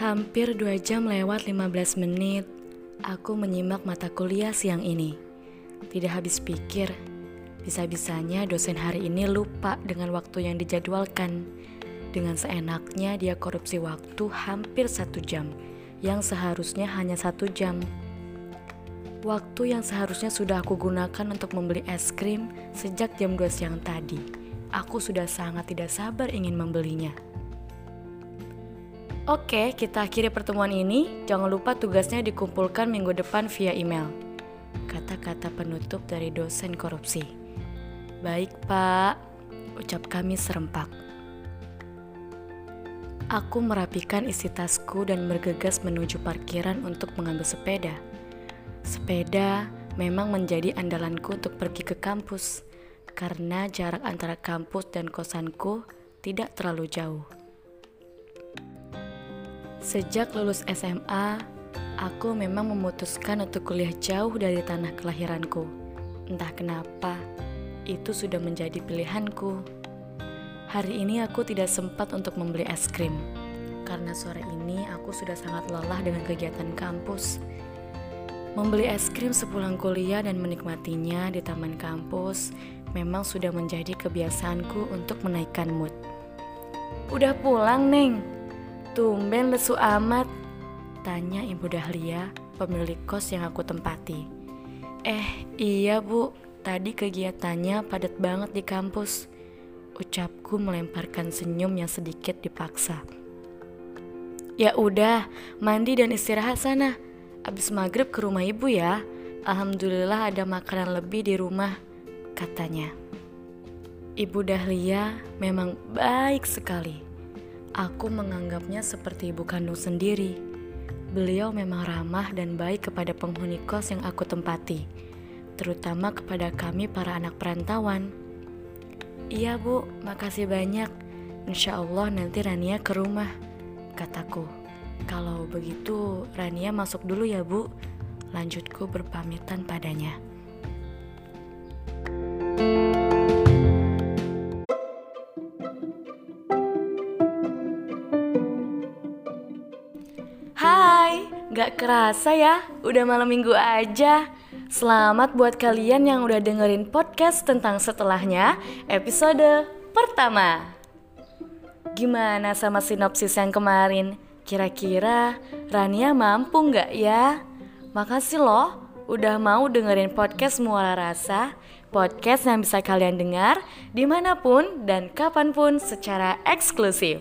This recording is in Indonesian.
Hampir 2 jam lewat 15 menit, aku menyimak mata kuliah siang ini. Tidak habis pikir, bisa-bisanya dosen hari ini lupa dengan waktu yang dijadwalkan. Dengan seenaknya dia korupsi waktu hampir satu jam, yang seharusnya hanya satu jam. Waktu yang seharusnya sudah aku gunakan untuk membeli es krim sejak jam 2 siang tadi. Aku sudah sangat tidak sabar ingin membelinya. Oke, kita akhiri pertemuan ini. Jangan lupa tugasnya dikumpulkan minggu depan via email. Kata-kata penutup dari dosen korupsi. Baik, Pak. Ucap kami serempak. Aku merapikan isi tasku dan bergegas menuju parkiran untuk mengambil sepeda. Sepeda memang menjadi andalanku untuk pergi ke kampus karena jarak antara kampus dan kosanku tidak terlalu jauh. Sejak lulus SMA, aku memang memutuskan untuk kuliah jauh dari tanah kelahiranku. Entah kenapa, itu sudah menjadi pilihanku. Hari ini aku tidak sempat untuk membeli es krim, karena sore ini aku sudah sangat lelah dengan kegiatan kampus. Membeli es krim sepulang kuliah dan menikmatinya di taman kampus memang sudah menjadi kebiasaanku untuk menaikkan mood. Udah pulang, Neng? Tumben lesu amat, tanya Ibu Dahlia, pemilik kos yang aku tempati. Eh, iya bu, tadi kegiatannya padat banget di kampus. Ucapku melemparkan senyum yang sedikit dipaksa. Ya udah, mandi dan istirahat sana. Abis maghrib ke rumah ibu ya. Alhamdulillah ada makanan lebih di rumah, katanya. Ibu Dahlia memang baik sekali. Aku menganggapnya seperti ibu kandung sendiri. Beliau memang ramah dan baik kepada penghuni kos yang aku tempati, terutama kepada kami para anak perantauan. Iya bu, makasih banyak. Insya Allah nanti Rania ke rumah, kataku. Kalau begitu Rania masuk dulu ya bu, lanjutku berpamitan padanya. Gak kerasa ya, udah malam minggu aja. Selamat buat kalian yang udah dengerin podcast tentang setelahnya, episode pertama. Gimana sama sinopsis yang kemarin? Kira-kira Rania mampu nggak ya? Makasih loh udah mau dengerin podcast Muara Rasa, podcast yang bisa kalian dengar di mana pun dan kapan pun secara eksklusif.